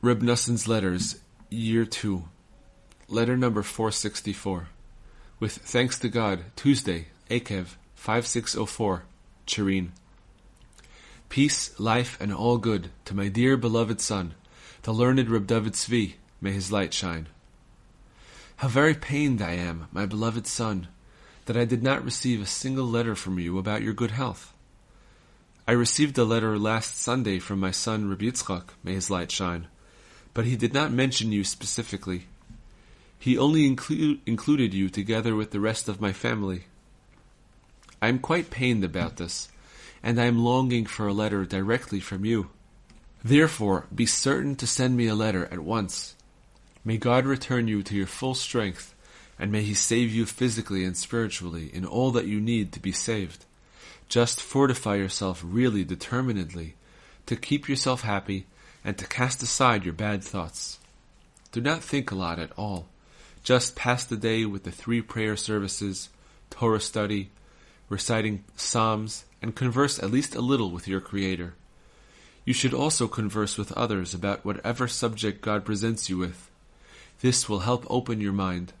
Reb Noson's Letters, Year 2, Letter number 464. With thanks to God, Tuesday, Akev, 5604, Tcherin. Peace, life, and all good to my dear beloved son, the learned Reb David Tzvi, may his light shine. How very pained I am, my beloved son, that I did not receive a single letter from you about your good health. I received a letter last Sunday from my son Reb Yitzchak, may his light shine but he did not mention you specifically. He only inclu- included you together with the rest of my family. I am quite pained about this, and I am longing for a letter directly from you. Therefore, be certain to send me a letter at once. May God return you to your full strength, and may He save you physically and spiritually in all that you need to be saved. Just fortify yourself really determinedly to keep yourself happy and to cast aside your bad thoughts. Do not think a lot at all. Just pass the day with the three prayer services, Torah study, reciting Psalms, and converse at least a little with your Creator. You should also converse with others about whatever subject God presents you with. This will help open your mind.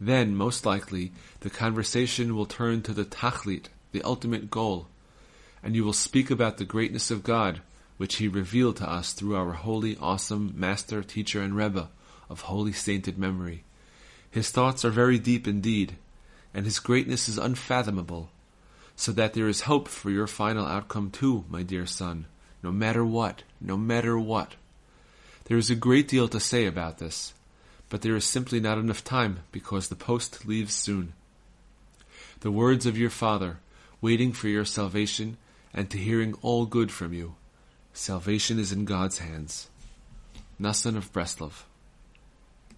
Then, most likely, the conversation will turn to the tachlit, the ultimate goal, and you will speak about the greatness of God which he revealed to us through our holy, awesome master, teacher, and Rebbe of holy sainted memory. His thoughts are very deep indeed, and his greatness is unfathomable, so that there is hope for your final outcome too, my dear son, no matter what, no matter what. There is a great deal to say about this, but there is simply not enough time because the post leaves soon. The words of your father, waiting for your salvation and to hearing all good from you, Salvation is in God's hands. Noson of Breslov.